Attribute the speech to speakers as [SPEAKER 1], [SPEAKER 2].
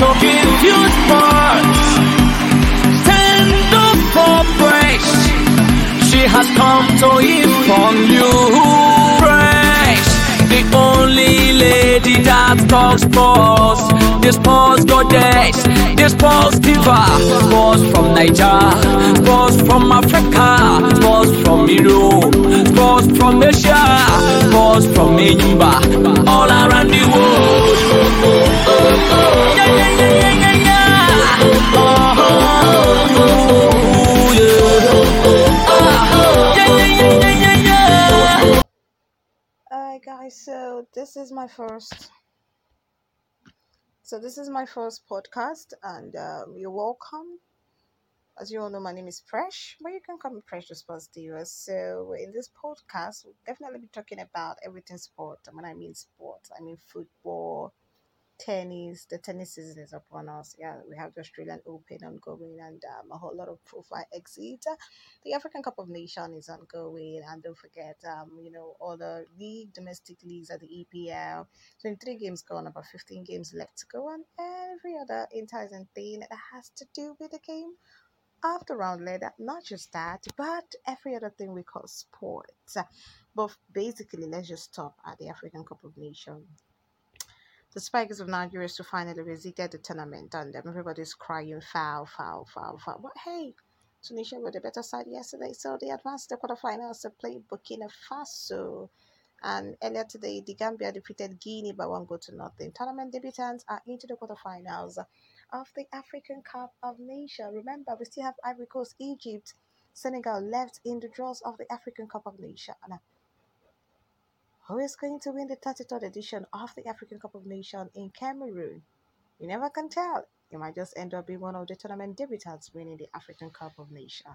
[SPEAKER 1] to give you. Stand up for praise. She has come to inform you. Praise the only lady that talks sports. This sports goddess, this sports diva. Sports from Niger, sports from Africa, sports from Europe, sports from Asia, sports from Yumba, all
[SPEAKER 2] Guys, so this is my first so this is my first podcast and um, you're welcome. As you all know, my name is fresh but you can call me Precious Positiva. So in this podcast, we'll definitely be talking about everything sport. And when I mean sport, I mean football, tennis. The tennis season is upon us. Yeah, we have the Australian Open ongoing and um, a whole lot of profile exits. The African Cup of Nations is ongoing, and don't forget, um, you know, all the league, domestic leagues at the EPL. 23 games gone, about 15 games left to go, and every other enticing thing that has to do with the game after round letter. Not just that, but every other thing we call sports. But basically, let's just stop at the African Cup of Nations the Spikers of Nigeria to finally visited the tournament and um, everybody's crying foul, foul, foul, foul. But hey, Tunisia were the better side yesterday, so they advanced the quarterfinals to play Burkina Faso. And earlier today, the Gambia defeated Guinea by one goal to nothing. Tournament debutants are into the quarterfinals of the African Cup of Nations. Remember, we still have Ivory Coast, Egypt, Senegal left in the draws of the African Cup of Nations. Who is going to win the 33rd edition of the African Cup of Nations in Cameroon? You never can tell. You might just end up being one of the tournament debutants winning the African Cup of Nations.